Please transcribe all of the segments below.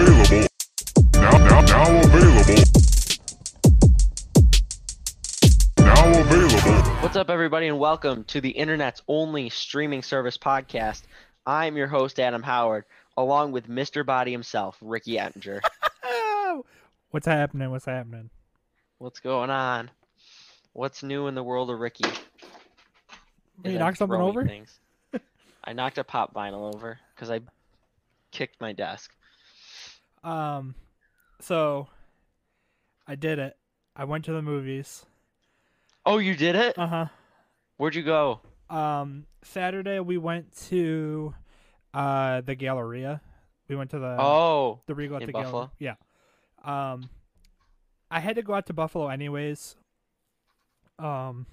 available. Now, now, now available. Now available. What's up, everybody, and welcome to the internet's only streaming service podcast. I'm your host, Adam Howard, along with Mr. Body himself, Ricky Ettinger. What's happening? What's happening? What's going on? What's new in the world of Ricky? You Is knock I'm something throwing over? Things. I knocked a pop vinyl over because I kicked my desk. Um, so I did it. I went to the movies. Oh, you did it? Uh huh. Where'd you go? Um, Saturday we went to uh the Galleria. We went to the oh, the Regal at the Buffalo? Galleria. Yeah. Um, I had to go out to Buffalo anyways. Um,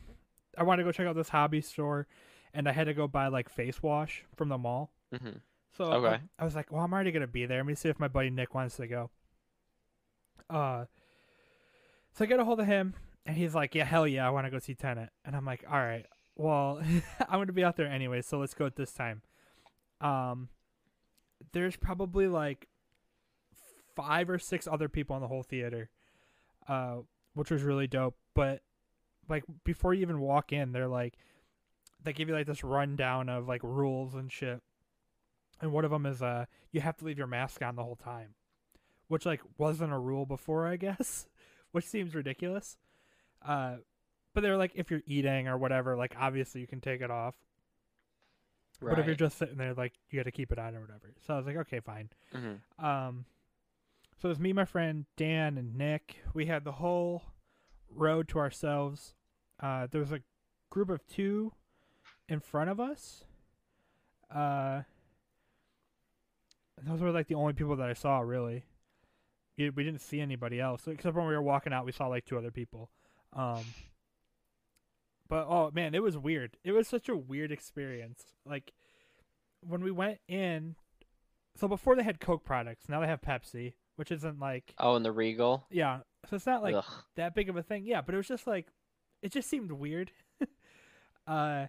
I wanted to go check out this hobby store, and I had to go buy like face wash from the mall. hmm So Okay. I, I was like, well, I'm already gonna be there. Let me see if my buddy Nick wants to go. Uh, so I get a hold of him, and he's like, yeah, hell yeah, I want to go see Tenet. And I'm like, all right, well, I'm gonna be out there anyway, so let's go at this time. Um, there's probably like five or six other people in the whole theater, uh, which was really dope. But like before you even walk in, they're like, they give you like this rundown of like rules and shit and one of them is uh you have to leave your mask on the whole time which like wasn't a rule before i guess which seems ridiculous. Uh but they're like if you're eating or whatever like obviously you can take it off. Right. but if you're just sitting there like you got to keep it on or whatever. So i was like okay fine. Hmm um so it was me my friend dan and nick. We had the whole road to ourselves. Uh there was a group of two in front of us. Uh those were like the only people that i saw really we, didn't see anybody else except when we were walking out we saw like two other people um but oh man it was weird it was such a weird experience like when we went in so before they had Coke products, now they have Pepsi, which isn't like Oh, and the Regal. yeah. So it's not like Ugh. that big of a thing. Yeah, but it was just like it just seemed weird. uh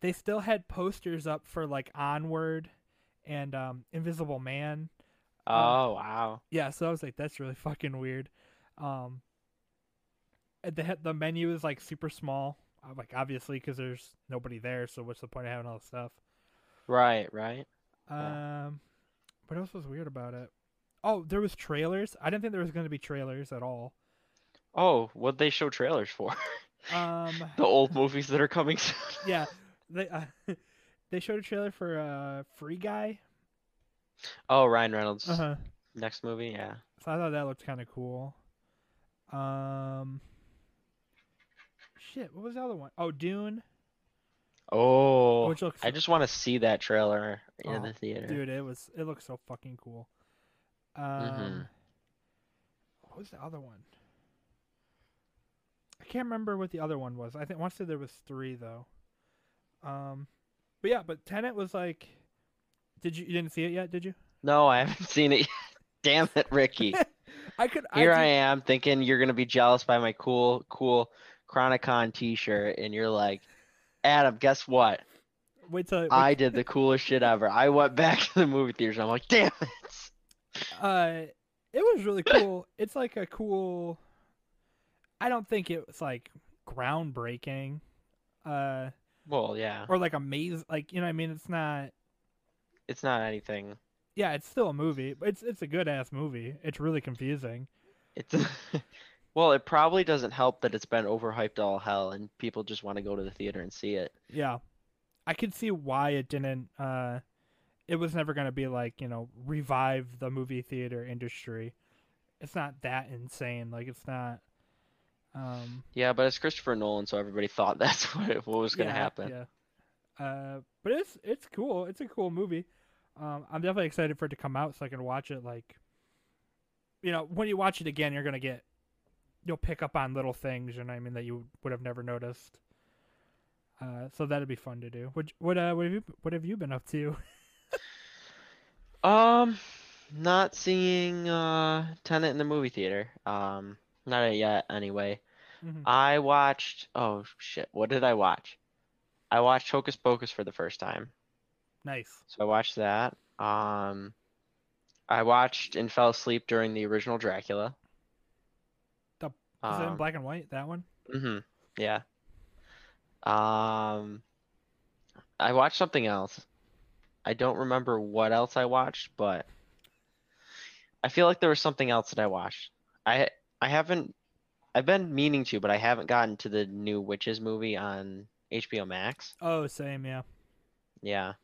they still had posters up for like Onward and um Invisible Man. Oh, wow. Yeah, so I was like that's really fucking weird. Um the the menu is like super small. uh, Like obviously cuz there's nobody there, so what's the point of having all this stuff? Right, right. Yeah. Um, what else was weird about it? Oh, there was trailers. I didn't think there was going to be trailers at all. Oh, what'd they show trailers for? Um, the old movies that are coming soon. yeah, they uh, they showed a trailer for uh Free Guy. Oh, Ryan Reynolds. Uh huh. Next movie, yeah. So I thought that looked kind of cool. Um, shit, what was the other one? Oh, Dune. Oh, Which looks I just want to see that trailer in Oh, the theater. dude, it was it looks so fucking cool. Um, Mhm. what was the other one? I can't remember what the other one was. I think once there was three though. Um, but yeah, but Tenet was like, did you you didn't see it yet? Did you? No, I haven't seen it yet. Damn it, Ricky. I could. Here I, I am thinking you're gonna be jealous by my cool, cool Chronicon T-shirt, and you're like, Adam, guess what? Wait till wait, I did the coolest shit ever. I went back to the movie theaters. I'm like, damn it. uh, it was really cool. it's like a cool. I don't think it was like groundbreaking, uh, Well, yeah, or like amazing. Like you know, what I mean, it's not. it's not anything. Yeah, it's still a movie. but It's it's a good ass movie. It's really confusing. It's well, it probably doesn't help that it's been overhyped all hell, and people just want to go to the theater and see it. Yeah, I could see why it didn't. Uh, it was never gonna be like you know revive the movie theater industry. It's not that insane. Like it's not. Um, Yeah, but it's Christopher Nolan, so everybody thought that's what it, what was gonna yeah, happen. Yeah. Uh, but it's it's cool. It's a cool movie. Um, I'm definitely excited for it to come out so I can watch it. Like, you know, when you watch it again, you're gonna get, you'll pick up on little things. You know what I mean that you would have never noticed. Uh, so that'd be fun to do. What what uh what have you what have you been up to? Um, not seeing uh Tenet in the movie theater. Um, not yet anyway. Mhm. I watched. Oh shit! What did I watch? I watched Hocus Pocus for the first time. Nice. So I watched that. Um, I watched and fell asleep during the original Dracula. The- Is it in Um, black and white? That one? Mm-hmm. Yeah. Um, I watched something else. I don't remember what else I watched, but I feel like there was something else that I watched. I I haven't I've been meaning to, but I haven't gotten to the new Witches movie on HBO Max. Oh, same. Yeah. Yeah.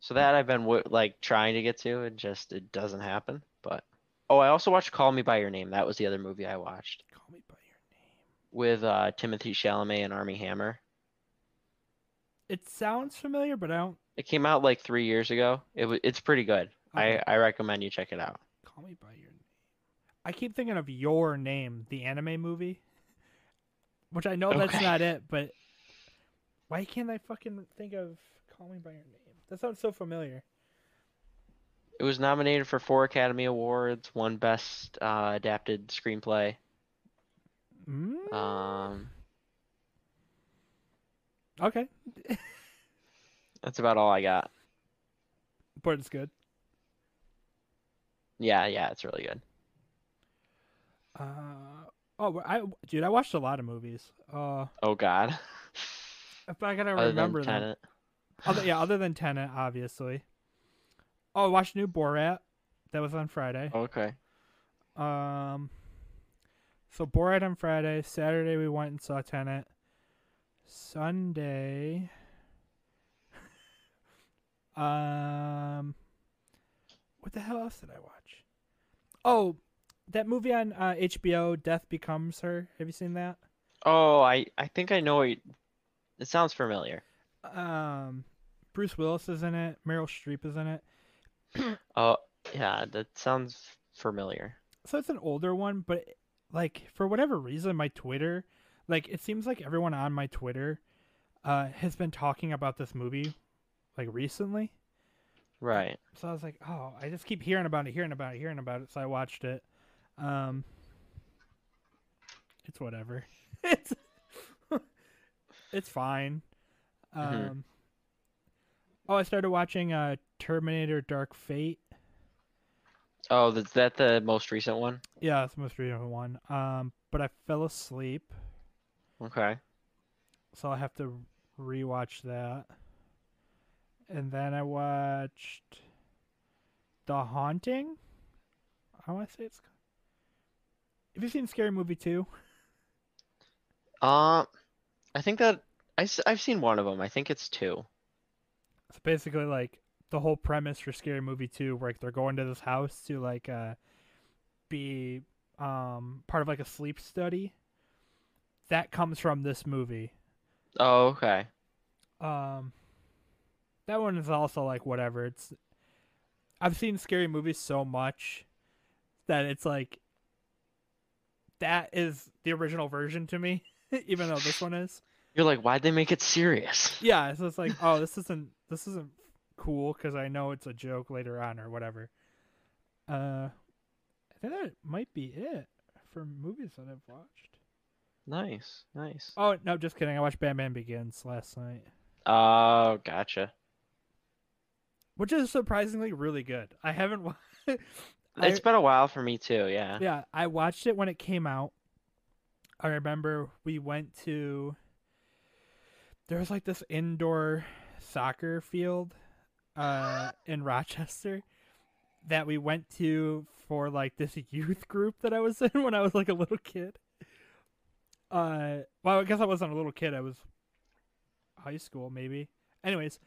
So that I've been like trying to get to, and just it doesn't happen. But oh, I also watched Call Me by Your Name. That was the other movie I watched Call me by your name. with uh, Timothée Chalamet and Armie Hammer. It sounds familiar, but I don't. It came out like three years ago. It was it's pretty good. Okay. I I recommend you check it out. Call me by your name. I keep thinking of your name, the anime movie, which I know that's not it. But why can't I fucking think of Call Me by Your Name? That sounds so familiar. It was nominated for four Academy Awards, one Best uh, Adapted Screenplay. Mm? Um, okay, that's about all I got. but it's good. Yeah, yeah, it's really good. Uh oh, I dude, I watched a lot of movies. Uh, Oh God. if I gotta Other remember than them. Other, yeah, other than Tenet, obviously. Oh, I watched new Borat. That was on Friday. Okay. Um, so Borat on Friday. Saturday we went and saw Tenet. Sunday. um, what the hell else did I watch? Oh, that movie on uh, HBO, Death Becomes Her. Have you seen that? Oh, I I think I know it. It sounds familiar. Um, Bruce Willis is in it. Meryl Streep is in it. Oh, yeah, that sounds familiar. so it's an older one, but like for whatever reason, my Twitter, like it seems like everyone on my Twitter, uh, has been talking about this movie, like recently. Right. So I was like, oh, I just keep hearing about it, hearing about it, hearing about it. So I watched it. Um, it's whatever. it's it's fine. Um, Mhm. oh, I started watching uh Terminator: Dark Fate. Oh, is that the most recent one? Yeah, it's the most recent one. Um, but I fell asleep. Okay. so I'll have to rewatch that. And then I watched The Haunting. How I want to say it's. Have you seen Scary Movie 2? Uh, I think that I I've seen one of them. I think it's two. It's basically like the whole premise for Scary Movie 2 where like, they're going to this house to like uh be um part of like a sleep study. That comes from this movie. Oh, okay. Um, that one is also like whatever. It's I've seen scary movies so much that it's like that is the original version to me, even though this one is. You're like, why'd they make it serious? Yeah, so it's like, oh, this isn't this isn't cool because I know it's a joke later on or whatever. Uh, I think that might be it for movies that I've watched. Nice, nice. Oh no, just kidding. I watched Batman Begins last night, Oh, gotcha. which is surprisingly really good. I haven't. wa- I- It's been a while for me too. Yeah. Yeah, I watched it when it came out. I remember we went to there was like this indoor soccer field uh in Rochester that we went to for like this youth group that I was in when I was like a little kid. Uh well, I guess I wasn't a little kid. I was high school maybe. Anyways,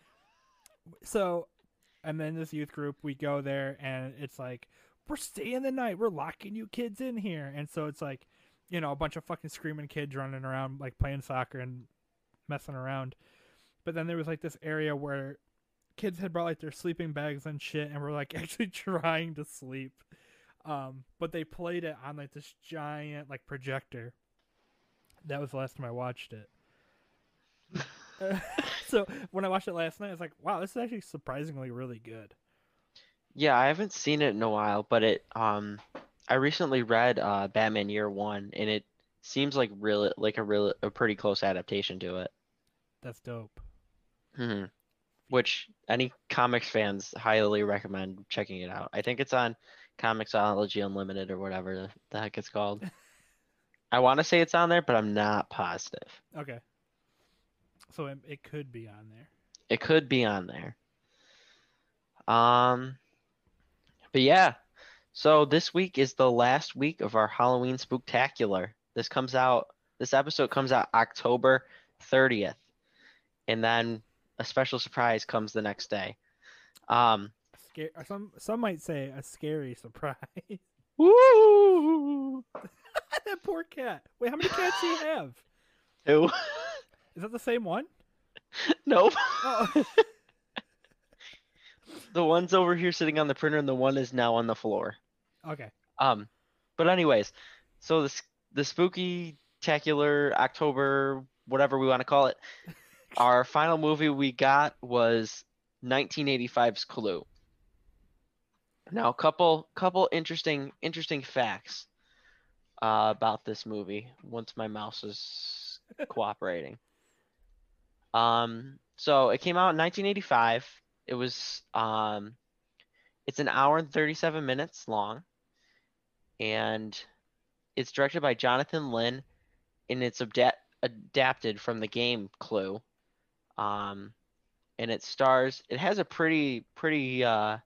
so and then this youth group we go there and it's like we're staying the night. We're locking you kids in here. And so it's like, you know, a bunch of fucking screaming kids running around, like playing soccer and messing around. But then there was like this area where kids had brought like their sleeping bags and shit and were like actually trying to sleep. Um, but they played it on like this giant like projector. That was the last time I watched it. So when I watched it last night, I was like, wow, this is actually surprisingly really good. Yeah, I haven't seen it in a while, but it um I recently read uh Batman Year One and it seems like really like a real a pretty close adaptation to it. That's dope. hmm which any comics fans highly recommend checking it out. I think it's on ComiXology Unlimited or whatever the- the heck it's called. I want to say it's on there, but I'm not positive. Okay. So it, it could be on there. It could be on there. Um, but yeah. So this week is the last week of our Halloween spooktacular. This comes out. This episode comes out October 30th, and then a special surprise comes the next day. Um, Scare. Some some might say a scary surprise. woo! that poor cat. Wait, how many cats do you have? Two. Is that the same one? nope. Oh, The one's over here sitting on the printer, and the one is now on the floor. okay. Um, but anyways, so this the spooky tacular October, whatever we want to call it, our final movie we got was 1985's Clue. Now, a couple couple interesting interesting facts uh, about this movie. Once my mouse is cooperating. Um, so it came out in 1985. It was um, it's an hour and 37 minutes long and it's directed by Jonathan Lynn, and it's abda- adapted from the game Clue. Um, and it stars. It has a pretty, pretty, uh,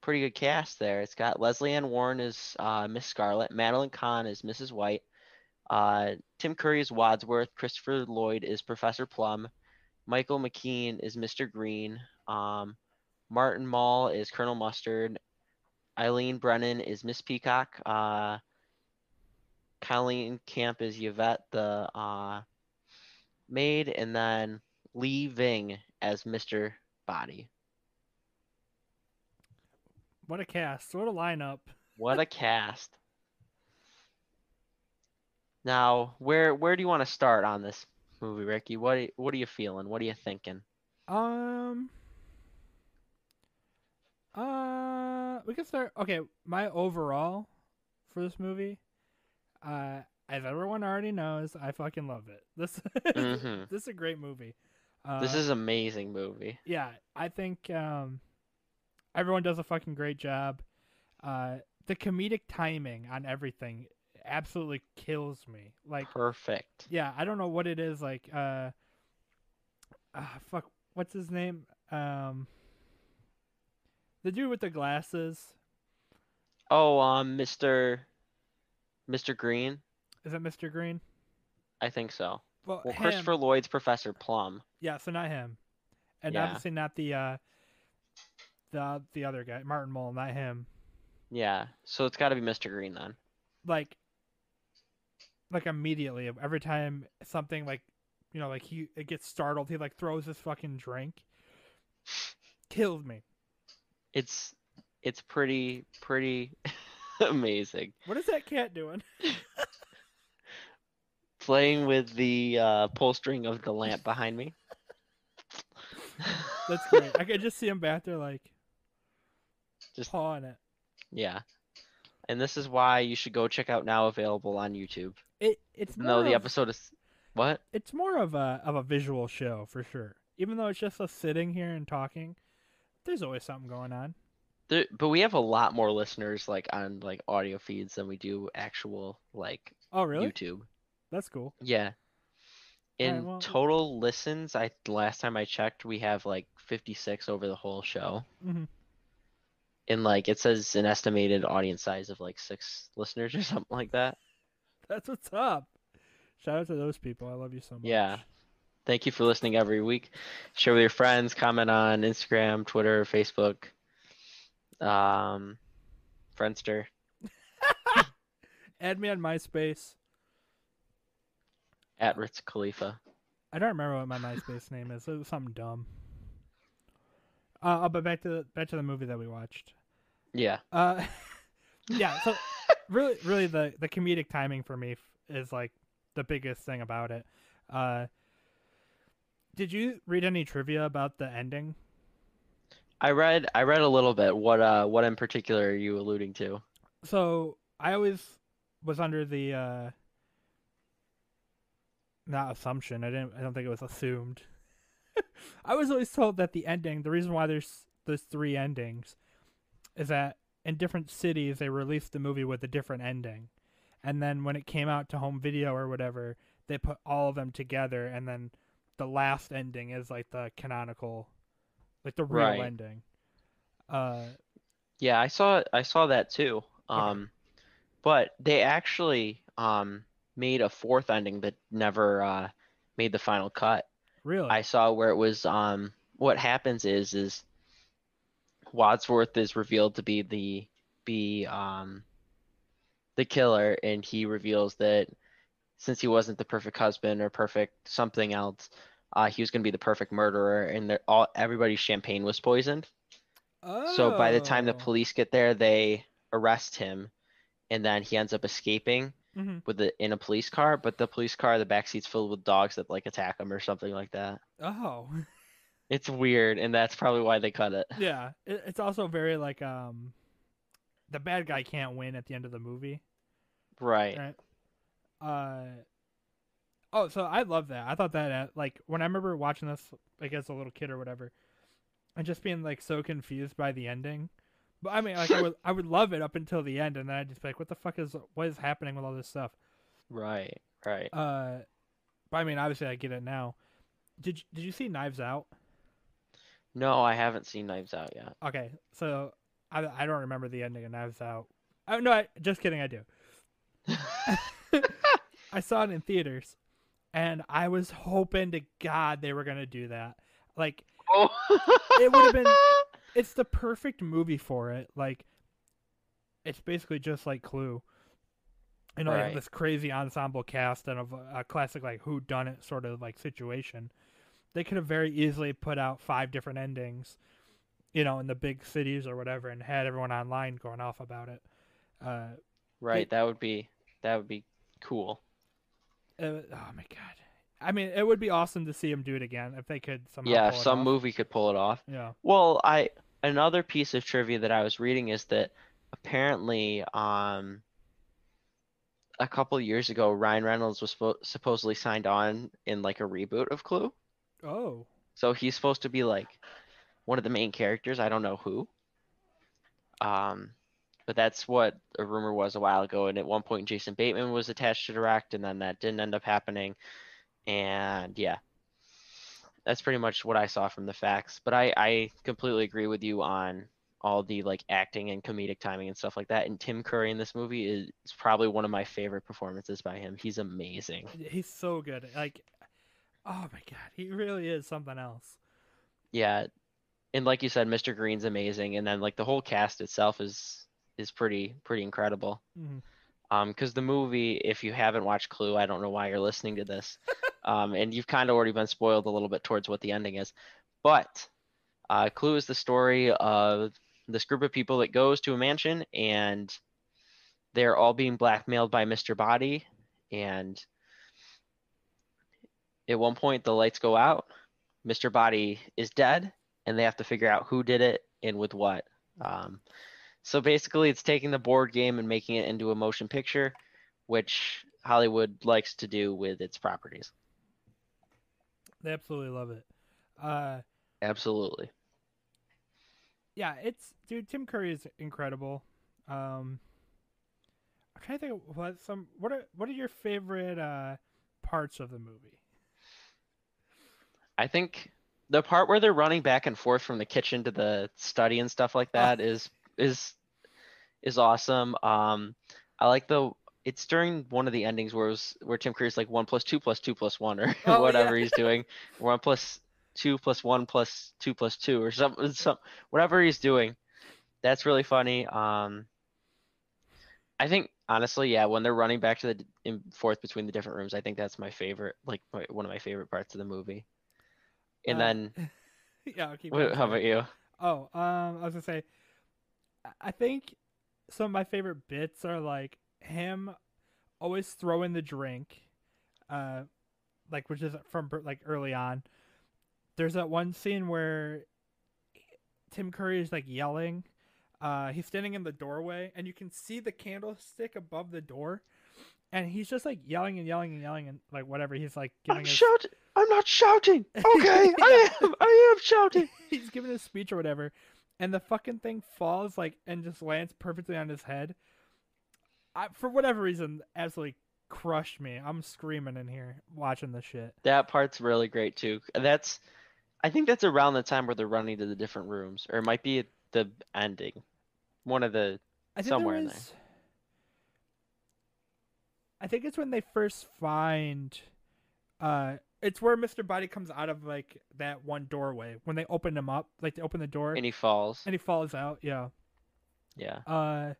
pretty good cast there. It's got Lesley Ann Warren as uh, Miss Scarlet, Madeline Kahn as Mrs. White, uh, Tim Curry is Wadsworth, Christopher Lloyd is Professor Plum, Michael McKean is Mr. Green, um, Martin Mull is Colonel Mustard, Eileen Brennan is Miss Peacock. Uh, Colleen Camp is Yvette, the uh, maid, and then Lee Ving as Mr. Body. What a cast. What a lineup. What a cast! Now, where where do you want to start on this movie, Ricky? What what are you feeling? What are you thinking? Um. Uh, we can start. Okay, my overall for this movie, uh, as everyone already knows, I fucking love it. This, Mhm. this is a great movie. Uh, This is amazing movie. yeah, I think um, everyone does a fucking great job. Uh, the comedic timing on everything absolutely kills me. Like, Perfect. yeah, I don't know what it is. Like, uh, ah, fuck, what's his name? Um, the dude with the glasses. Oh, um, Mr. Mr. Green. Is it Mr. Green? I think so. Well, Well. Christopher Lloyd's Professor Plum. Yeah, so not him, and Yeah. obviously not the uh, the the other guy, Martin Mull, not him. Yeah, so it's got to be Mr. Green then. Like, like immediately, every time something like, you know, like he it gets startled, he like throws his fucking drink. Killed me. It's it's pretty pretty amazing. What is that cat doing? Playing with the uh, pull string of the lamp behind me. That's great. I could just see him back there, like, Just- pawing it. Yeah. And this is why you should go check out now available on YouTube. It it's Even though the of- episode is what? it's more of a of a visual show for sure. Even though it's just us sitting here and talking, there's always something going on. There, but we have a lot more listeners like on like audio feeds than we do actual like Oh, really? YouTube. That's cool. Yeah. In well- total listens, I last time I checked, we have like 56 over the whole show. Mm-hmm. And like it says an estimated audience size of like six listeners or something like that. That's what's up. Shout out to those people. I love you so much. Yeah. Thank you for listening every week. Share with your friends, comment on Instagram, Twitter, Facebook, um, Friendster. Add me on MySpace. at Ritz Khalifa. I don't remember what my MySpace name is. It was something dumb. Uh, oh, but back to the, back to the movie that we watched. Yeah. Uh, yeah. So really, really, the the comedic timing for me f- is like the biggest thing about it. Uh, did you read any trivia about the ending? I read I read a little bit. What uh what in particular are you alluding to? So I always was under the uh, not assumption. I didn't. I don't think it was assumed. I was always told that the ending, the reason why there's those three endings, is that in different cities they released the movie with a different ending, and then when it came out to home video or whatever, they put all of them together, and then the last ending is like the canonical, like the real Right. ending. Uh, Yeah, I saw I saw that too. Okay. Um, but they actually um made a fourth ending that never uh made the final cut. really? I saw where it was um what happens is is Wadsworth is revealed to be the be um the killer and he reveals that since he wasn't the perfect husband or perfect something else, uh he was going to be the perfect murderer and all everybody's champagne was poisoned. So by the time the Oh. police get there, they arrest him, and then he ends up escaping Mhm. with the in a police car. But the police car, the back seat's filled with dogs that like attack him or something like that. Oh. It's weird, and that's probably why they cut it. Yeah, it, it's also very like um, the bad guy can't win at the end of the movie, Right. right? Uh, oh, so I love that. I thought that uh, like when I remember watching this like as a little kid or whatever, and just being like so confused by the ending. But I mean, like I would I would love it up until the end, and then I'd just be like, what the fuck is what is happening with all this stuff? Right. Right. Uh, but I mean, obviously I get it now. Did you, did you see Knives Out? No, I haven't seen Knives Out yet. Okay, so I, I don't remember the ending of Knives Out. Oh no, I, just kidding. I do. I saw it in theaters, and I was hoping to God they were gonna do that. Like, oh. It would've been- it's the perfect movie for it. Like, it's basically just like Clue. You know, have Right. this crazy ensemble cast and a, a classic like who done it sort of like situation. They could have very easily put out five different endings, you know, in the big cities or whatever, and had everyone online going off about it. Uh, Right. That would be that would be cool. It oh my god! I mean, it would be awesome to see them do it again if they could somehow. Yeah, it some off. movie could pull it off. Yeah. Well, I another piece of trivia that I was reading is that apparently, um, a couple years ago, Ryan Reynolds was spo- supposedly signed on in like a reboot of Clue. Oh. So he's supposed to be like one of the main characters. I don't know who. Um, but that's what a rumor was a while ago. And at one point, Jason Bateman was attached to direct, and then that didn't end up happening. And yeah, that's pretty much what I saw from the facts. But I, I completely agree with you on all the like acting and comedic timing and stuff like that. And Tim Curry in this movie is, is probably one of my favorite performances by him. He's amazing. He's so good. Like, oh my god, he really is something else. Yeah, and like you said, Mr. Green's amazing, and then like the whole cast itself is is pretty pretty incredible. Mhm. Um, because the movie, if you haven't watched Clue, I don't know why you're listening to this. um, and you've kind of already been spoiled a little bit towards what the ending is, but uh, Clue is the story of this group of people that goes to a mansion and they're all being blackmailed by Mr. Body, and at one point the lights go out, Mr. Body is dead, and they have to figure out who did it and with what. Um, so basically, it's taking the board game and making it into a motion picture, which Hollywood likes to do with its properties. They absolutely love it. Uh, Absolutely. yeah, it's dude. Tim Curry is incredible. Um, I'm trying to think of what some what are what are your favorite uh parts of the movie? I think the part where they're running back and forth from the kitchen to the study and stuff like that is is is awesome. Um, I like the it's during one of the endings where it was, where Tim Curry's like one plus two plus two plus one or Oh, whatever yeah. he's doing, one plus two plus one plus two plus two or something, some whatever he's doing. That's really funny. Um, I think honestly, yeah, when they're running back to the in, forth between the different rooms, I think that's my favorite, like my, one of my favorite parts of the movie. And Uh, then, yeah, I'll keep wh- going, how about you? Oh, um, I was gonna say, I- think some of my favorite bits are like him always throwing the drink, uh, like which is from like early on. There's that one scene where Tim Curry is like yelling. Uh, he's standing in the doorway, and you can see the candlestick above the door, and he's just like yelling and yelling and yelling and like whatever. He's like I'm his shouting. I'm not shouting. Okay, I am. I am shouting. he's giving a speech or whatever, and the fucking thing falls like and just lands perfectly on his head. I, for whatever reason, absolutely crushed me. I'm screaming in here watching this shit. That part's really great too. That's, I think that's around the time where they're running to the different rooms, or it might be at the ending. One of the I think Somewhere there in was, I think it's when they first find, uh, it's where Mr. Body comes out of like that one doorway when they open him up, like they open the door and he falls. and he falls out. Yeah. Yeah. Uh.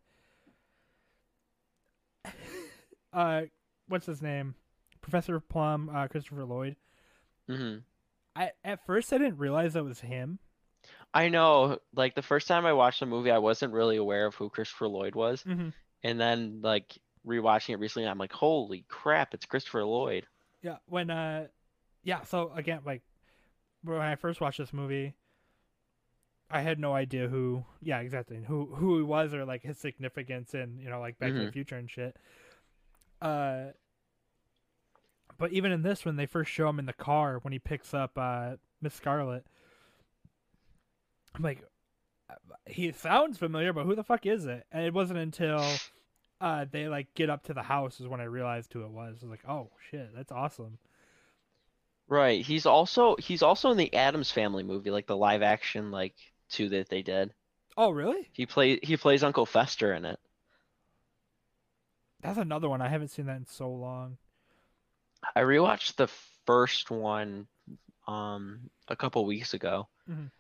uh, what's his name? Professor Plum, uh, Christopher Lloyd. hmm I at first I didn't realize that was him. I know. Like the first time I watched the movie, I wasn't really aware of who Christopher Lloyd was, Mm-hmm. and then like rewatching it recently, I'm like, holy crap, it's Christopher Lloyd. Yeah, when uh, yeah. So again, like when I first watched this movie, I had no idea who. Yeah, exactly. Who who he was or like his significance in you know like Back to the Mhm. Future and shit. Uh. But even in this, when they first show him in the car when he picks up uh Miss Scarlet, I'm like, he sounds familiar, but who the fuck is it? And it wasn't until uh they like get up to the house is when I realized who it was. I was like, oh shit, that's awesome. Right. He's also he's also in the Addams Family movie, like the live action like two that they did. Oh really? He play he plays Uncle Fester in it. That's another one. I haven't seen that in so long. I rewatched the first one um a couple weeks ago. Mhm.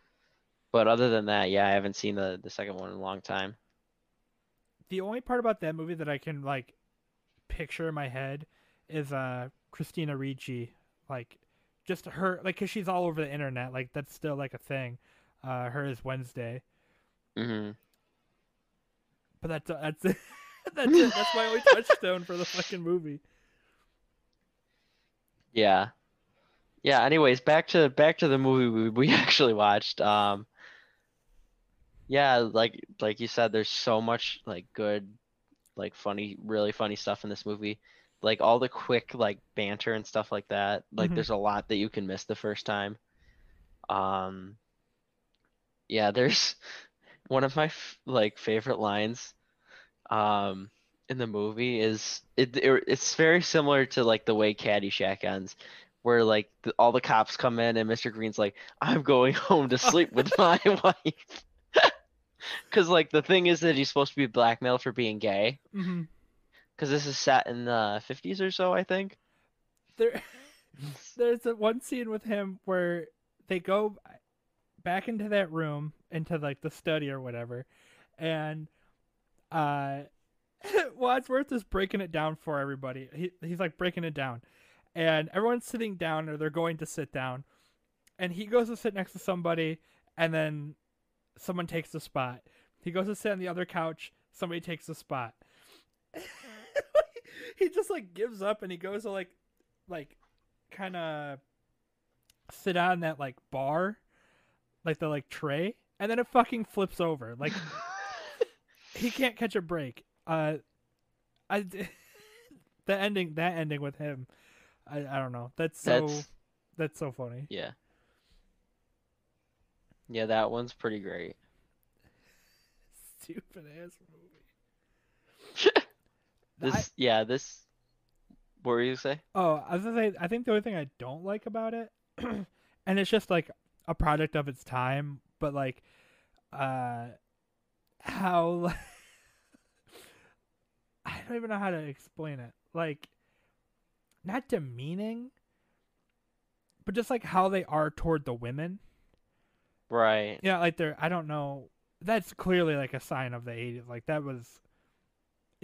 But other than that, yeah, I haven't seen the the second one in a long time. The only part about that movie that I can like picture in my head is uh Christina Ricci, like just her, like because she's all over the internet. Like that's still like a thing. Uh, her is Wednesday, hmm but that's that's it. that's it. That's my only touchstone for the fucking movie. Yeah. Yeah, anyways, back to back to the movie we, we actually watched. Um yeah, like like you said, there's so much like good, like funny, really funny stuff in this movie. Like all the quick like banter and stuff like that. Like Mhm. there's a lot that you can miss the first time. Um yeah, there's one of my f- like favorite lines um in the movie is it, it it's very similar to like the way Caddyshack ends where like the, all the cops come in and Mr. Green's like I'm going home to sleep with my wife cuz like the thing is that he's supposed to be blackmailed for being gay hmm cuz this is set in the 50s or so I think There, there's a one scene with him where they go back into that room, into like the study or whatever, and uh, Wadsworth is breaking it down for everybody. He he's like breaking it down, and everyone's sitting down or they're going to sit down, and he goes to sit next to somebody, and then someone takes the spot. He goes to sit on the other couch. Somebody takes the spot. he just like gives up and he goes to like like kind of sit on that like bar like the like tray and then it fucking flips over. Like he can't catch a break. Uh i the ending that ending with him i, I don't know. That's so that's that's so funny. Yeah. Yeah that one's pretty great. Stupid ass movie this I- yeah this what were you say Oh, I was gonna say, I think the only thing I don't like about it, and it's just like a product of its time, but like, uh, how I don't even know how to explain it. Like, not demeaning, but just like how they are toward the women. right Yeah, like they're. I don't know. That's clearly like a sign of the '80s. Like that was.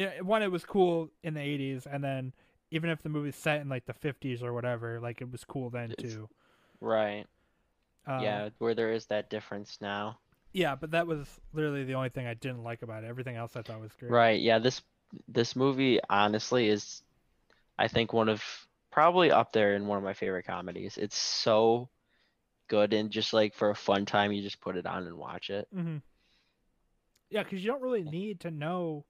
Yeah, one, it was cool in the '80s, and then even if the movie's set in like the 50s or whatever, like it was cool then It's- too. right Uh, yeah where there is that difference now yeah, but that was literally the only thing I didn't like about it. Everything else I thought was great. Right, yeah, this this movie honestly is I think one of probably up there in one of my favorite comedies. It's so good and just like for a fun time you just put it on and watch it. hmm Yeah, because you don't really need to know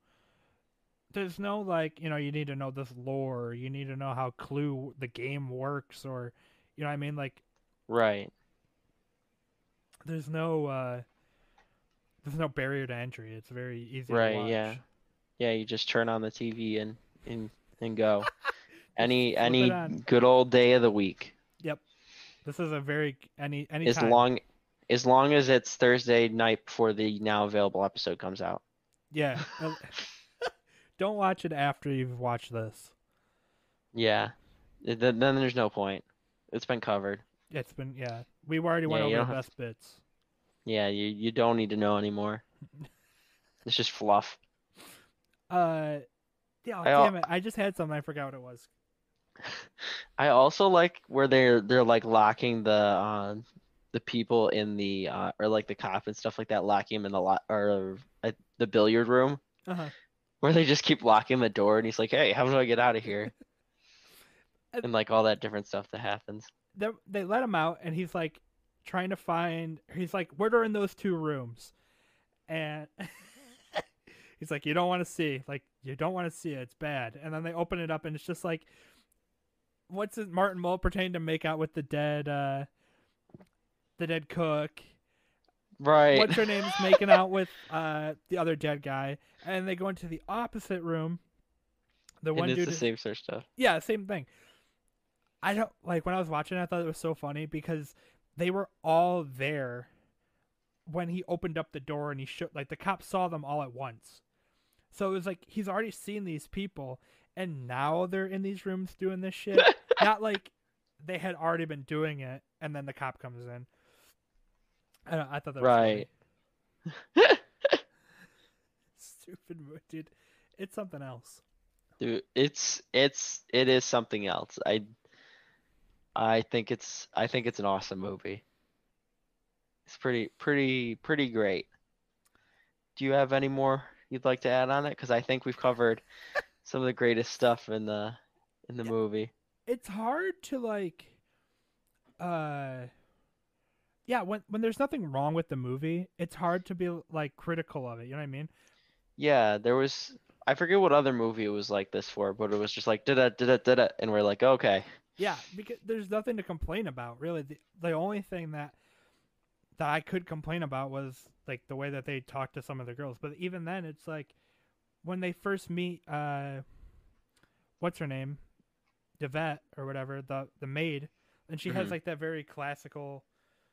there's no like you know you need to know this lore, you need to know how Clue the game works, or you know what I mean like Right. there's no uh there's no barrier to entry. It's very easy Right, to watch. yeah. Yeah, you just turn on the TV and and and go. any any good old day of the week. Yep. This is a very any any As long as long as it's Thursday night before the now available episode comes out. yeah. Don't watch it after you've watched this. Yeah. Then, then there's no point. It's been covered. It's been yeah. We already went Yeah, over the best bits. Yeah, you you don't need to know anymore. It's just fluff. Uh, yeah. oh, I damn it! I just had something. I forgot what it was. I also like where they're they're like locking the uh, the people in the uh, or like the cop and stuff like that, locking him in the lot or uh, the billiard room Uh-huh. Where they just keep locking the door and he's like, "Hey, how do I get out of here?" And- like all that different stuff that happens. They they let him out, and he's like trying to find. He's like, "What are in those two rooms?" And he's like, "You don't want to see. Like, you don't want to see it. It's bad." And then they open it up, and it's just like, what's it? Martin Mull pretending to make out with the dead, uh, the dead cook. Right. what's her name's making out with uh the other dead guy, and they go into the opposite room. The one and it's dude, the same sort of stuff. yeah, same thing. I don't like when I was watching. I thought it was so funny because they were all there when he opened up the door and he showed like the cops saw them all at once. So it was like he's already seen these people, and now they're in these rooms doing this shit. Not like they had already been doing it, and then the cop comes in. I, I thought that was Right. Stupid, dude. It's something else. Dude, it's it's it is something else. I I think it's I think it's an awesome movie. It's pretty pretty pretty great. Do you have any more you'd like to add on it? Because I think we've covered some of the greatest stuff in the in the Yeah. movie. it's hard to like uh yeah when when there's nothing wrong with the movie it's hard to be like critical of it you know what i mean? Yeah, there was I forget what other movie it was like this for, but it was just like da da da da da, and we're like, okay, yeah because there's nothing to complain about really. The, the only thing that that i could complain about was like the way that they talked to some of the girls but even then it's like when they first meet uh what's her name? Devette or whatever the the maid and she has Mhm. like that very classical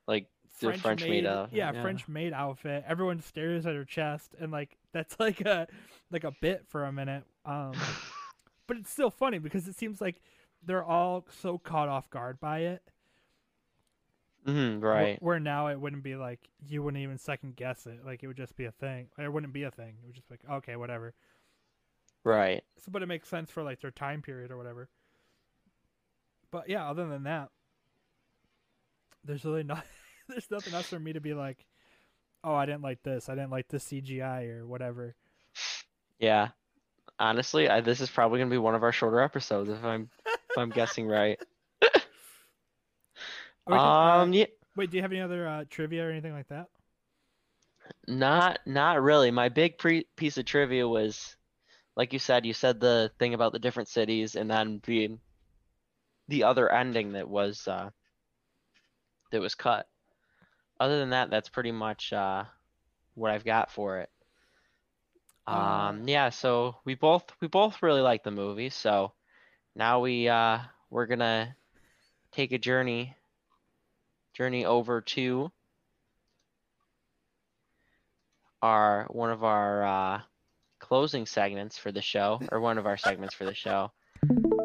like the French maid outfit, yeah, yeah. French maid outfit. Everyone stares at her chest, and like that's like a like a bit for a minute. Um, but it's still funny because it seems like they're all so caught off guard by it. Mm-hmm, wh- right, Where now it wouldn't be like you wouldn't even second guess it. Like it would just be a thing. It wouldn't be a thing. It would just be like okay, whatever. right. So, but it makes sense for like their time period or whatever. But yeah, other than that, there's really not. there's nothing else for me to be like, oh, I didn't like this. I didn't like the CGI or whatever. Yeah. Honestly, I, this is probably gonna be one of our shorter episodes if I'm if I'm guessing right. Or we can, uh, Um, yeah, wait, do you have any other uh, trivia or anything like that? not not really. My big pre piece of trivia was, like you said, you said the thing about the different cities, and then the the other ending that was uh that was cut. Other than that, that's pretty much uh what I've got for it. Uh, Um, yeah, so we both we both really like the movie, so now we uh we're gonna take a journey journey over to our one of our uh closing segments for the show or one of our segments for the show.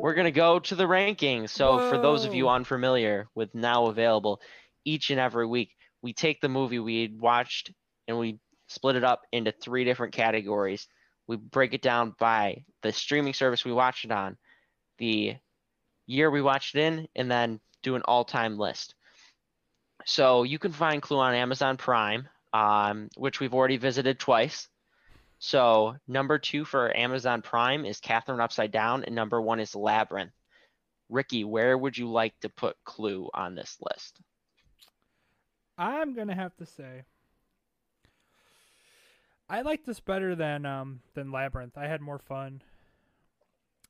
We're gonna go to the rankings. So for those of you unfamiliar with now available, each and every week we take the movie we watched and we split it up into three different categories. We break it down by the streaming service we watched it on, the year we watched it in, and then do an all-time list. So you can find Clue on Amazon Prime, um, which we've already visited twice. So number two for Amazon Prime is Catherine Upside Down, and number one is Labyrinth. Ricky, where would you like to put Clue on this list? I'm gonna have to say, I like this better than um than Labyrinth. I had more fun.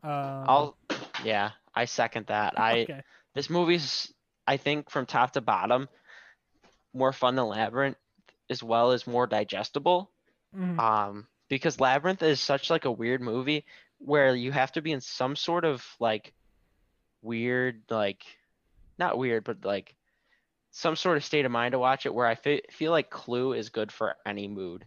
Um, I'll, yeah, I second that. I okay. this movie's I think from top to bottom more fun than Labyrinth, as well as more digestible. Mhm. Um, because Labyrinth is such like a weird movie where you have to be in some sort of like weird like not weird but like some sort of state of mind to watch it where I fe- feel like Clue is good for any mood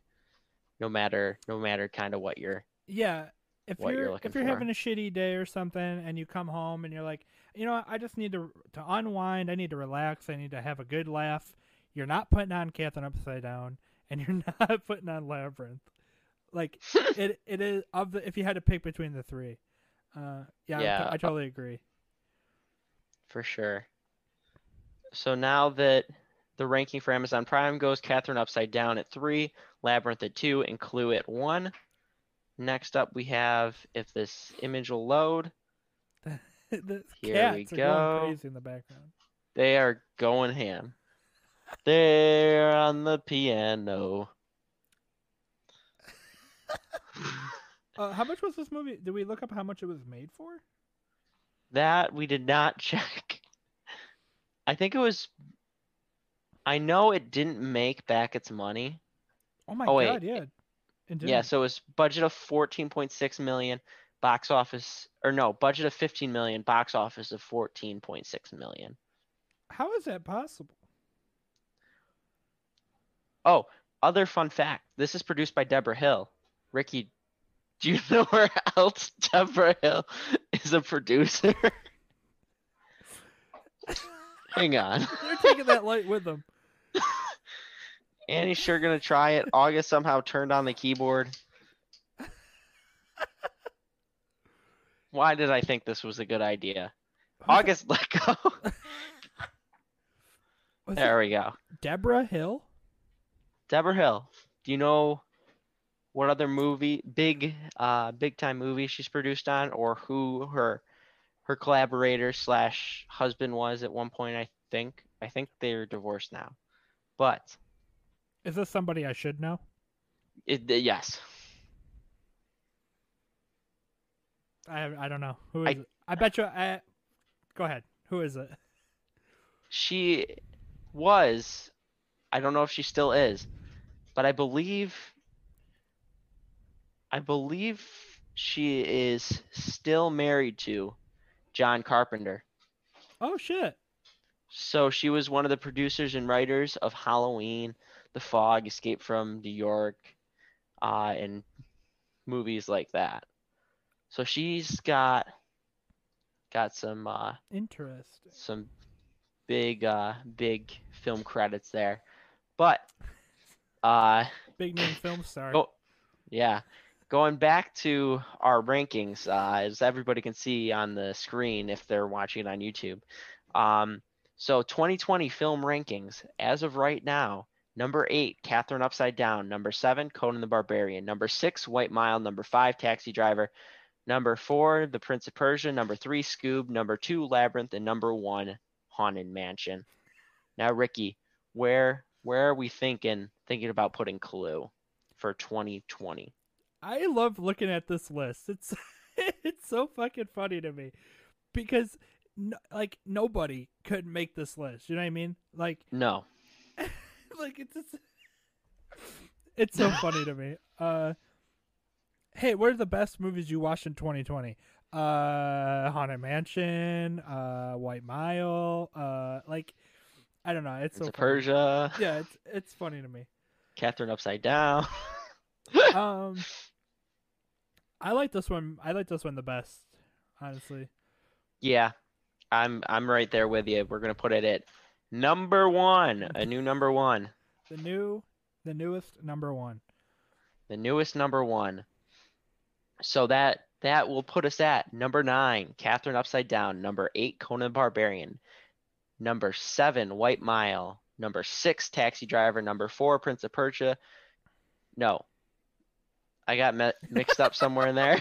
no matter no matter kind of what you're Yeah, if you're, you're if you're for. having a shitty day or something, and you come home and you're like, you know, I just need to to unwind. I need to relax. I need to have a good laugh. You're not putting on Catherine Upside Down, and you're not putting on Labyrinth. Like it, it is of the if you had to pick between the three. Uh, yeah, I- Yeah, I, totally agree. for sure. So now that the ranking for Amazon Prime goes Catherine Upside Down at three, Labyrinth at two, and Clue at one. Next up, we have if this image will load. the Here we go. crazy in the background. They are going ham. They're on the piano. Uh, how much was this movie? Did we look up how much it was made for? That we did not check. I think it was. I know it didn't make back its money. Oh my Oh, wait. god, yeah. It Yeah, didn't. so it was budget of 14.6 million, box office or no, budget of 15 million, box office of 14.6 million. How is that possible? Oh, other fun fact. This is produced by Debra Hill. Ricky, do you know where else Debra Hill is a producer? Hang on. They're taking that light with them. Annie's sure gonna try it. August somehow turned on the keyboard. Why did I think this was a good idea? August, let go. There we go. Debra Hill? Debra Hill. Do you know what other movie, big, uh, big time movie she's produced on, or who her her collaborator slash husband was at one point? I think. I think they're divorced now, but Is this somebody I should know? it, yes, I I don't know. Who is I- it? I bet you I Go ahead. Who is it? she was. I don't know if she still is, but I believe. I believe she is still married to John Carpenter. Oh shit. So she was one of the producers and writers of Halloween, The Fog, Escape from New York, uh, and movies like that. So she's got got some uh, Interesting. some big uh, big film credits there, but uh, Big name film star. Go, yeah. Going back to our rankings, uh, as everybody can see on the screen if they're watching it on YouTube. Um, so 2020 film rankings, as of right now, number eight, Catherine Upside Down. Number seven, Conan the Barbarian. Number six, White Mile. Number five, Taxi Driver. Number four, The Prince of Persia. Number three, Scoob. Number two, Labyrinth. And number one, Haunted Mansion. Now, Ricky, where where are we thinking thinking about putting Clue for 2020? I love looking at this list. It's it's so fucking funny to me because no, like nobody could make this list. You know what I mean? Like No. like it's just, it's so funny to me. Uh Hey, what are the best movies you watched in 2020? Uh Haunted Mansion, uh White Mile, uh like I don't know, it's Prince so funny. Persia, Yeah, it's it's funny to me. Catherine Upside Down. Um I like this one. I like this one the best, honestly. yeah, I'm I'm right there with you. We're gonna put it at number one, a new number one, The new, the newest number one. the newest number one. So that that will put us at number nine, Catherine Upside Down. Number eight, Conan the Barbarian. Number seven, White Mile. Number six, Taxi Driver. Number four, Prince of Persia. No, I got mi- mixed up somewhere in there.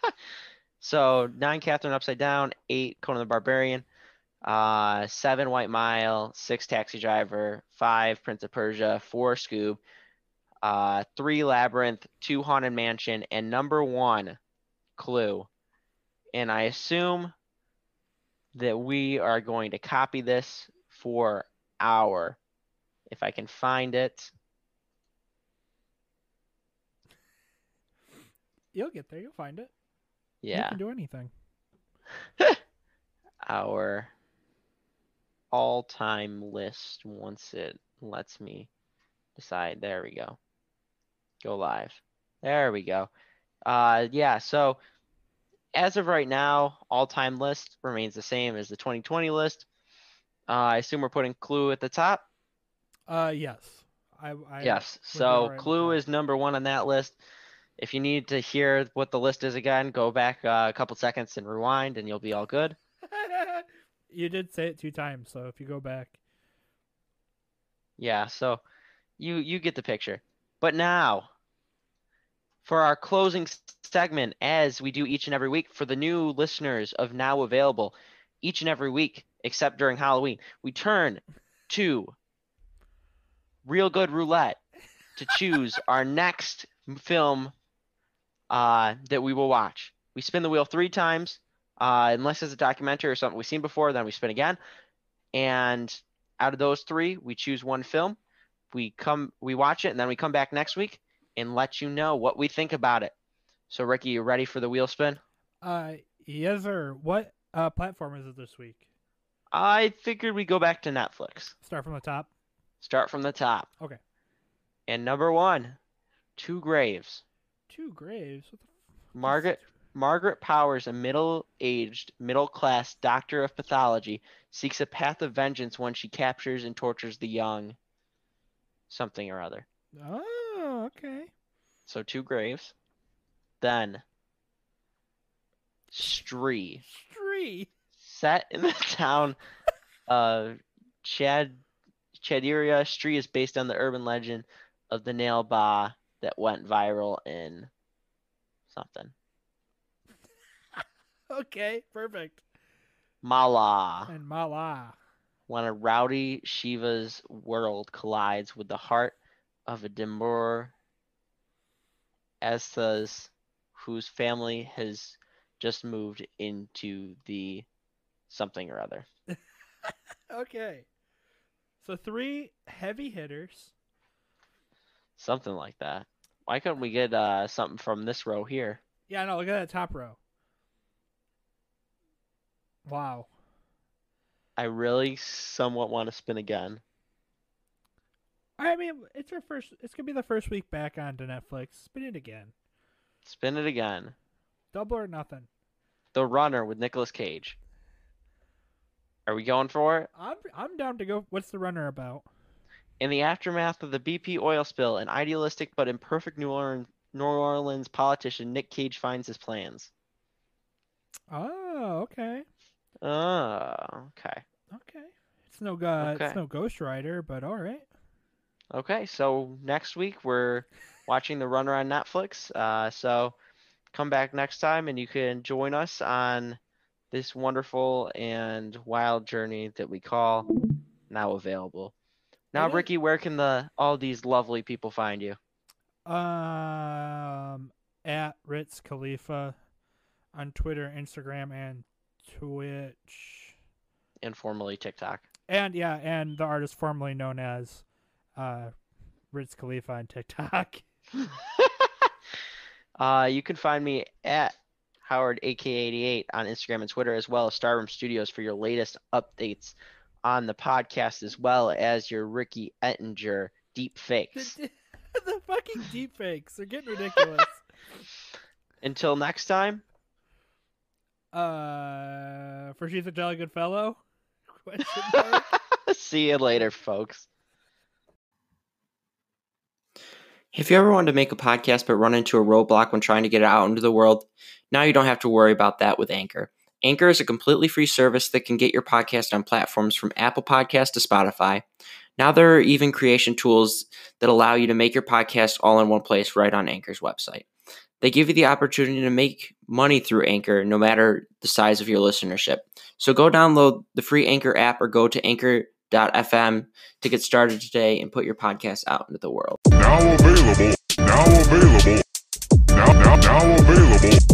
so nine, Catherine Upside Down. Eight, Conan the Barbarian. Uh, seven, White Mile. Six, Taxi Driver. Five, Prince of Persia. Four, Scoob. uh, three Labyrinth, two Haunted Mansion, and number one Clue. And I assume that we are going to copy this for our, if I can find it. You'll get there. You'll find it. Yeah. You can do anything. our all-time list once it lets me decide. There we go. Go live. There we go. Uh, yeah. So as of right now, all-time list remains the same as the 2020 list. Uh, I assume we're putting Clue at the top. Uh, yes. I, I yes. So with Clue is number one on that list. If you need to hear what the list is again, go back uh, a couple seconds and rewind, and you'll be all good. you did say it two times, so if you go back, Yeah, so you you get the picture. But now, for our closing segment, as we do each and every week, for the new listeners of Now Available, each and every week, except during Halloween, we turn to Reelgood Roulette to choose our next film uh, that we will watch. We spin the wheel three times, uh, unless it's a documentary or something we've seen before, then we spin again. And out of those three, we choose one film. We come, we watch it, and then we come back next week and let you know what we think about it. So, Ricky, you ready for the wheel spin? uh, yes, sir. What uh platform is it this week? I figured we go back to Netflix. Start from the top. Start from the top. Okay. And number one, Two Graves. Two graves. What the f- Margaret Margaret Powers, a middle-aged, middle-class doctor of pathology, seeks a path of vengeance when she captures and tortures the young. Something or other. Oh, okay. So two graves. Then Stree. Stree. Set in the town of Chad Chadiria, Stree is based on the urban legend of the nail ba that went viral in something. Okay, perfect. Mala. And Mala. When a rowdy Shiva's world collides with the heart of a demure Esthas whose family has just moved into the something or other. Okay. So three heavy hitters. Something like that. Why couldn't we get uh, something from this row here? Yeah, no, look at that top row. Wow. I really somewhat want to spin again. I mean, it's our first. It's gonna be the first week back onto Netflix. Spin it again. Spin it again. Double or nothing. The Runner with Nicolas Cage. Are we going for it? I'm I'm down to go. What's the runner about? In the aftermath of the BP oil spill, an idealistic but imperfect New Orleans, New Orleans politician, Nick Cage, finds his plans. Oh, okay, Oh, okay. okay. It's no uh, Okay. it's no Ghost Rider, but all right. Okay, so next week we're watching The Runner on Netflix. Uh, so come back next time and you can join us on this wonderful and wild journey that we call Now Available. Now, Ricky, where can the all these lovely people find you? Um, at Ritz Khalifa on Twitter, Instagram, and Twitch, And formerly TikTok. and yeah, and the artist formerly known as uh Ritz Khalifa on TikTok. uh, you can find me at Howard AK88 on Instagram and Twitter, as well as Starroom Studios for your latest updates on the podcast, as well as your Ricky Ettinger deep fakes. the, the fucking deepfakes are getting ridiculous. Until next time, uh, for she's a jolly good fellow. See you later, folks. If you ever wanted to make a podcast but run into a roadblock when trying to get it out into the world, now you don't have to worry about that with Anchor. Anchor is a completely free service that can get your podcast on platforms from Apple Podcast to Spotify. Now there are even creation tools that allow you to make your podcast all in one place right on Anchor's website. They give you the opportunity to make money through Anchor no matter the size of your listenership. So go download the free Anchor app or go to anchor.fm to get started today and put your podcast out into the world. Now available. Now available. Now now now available.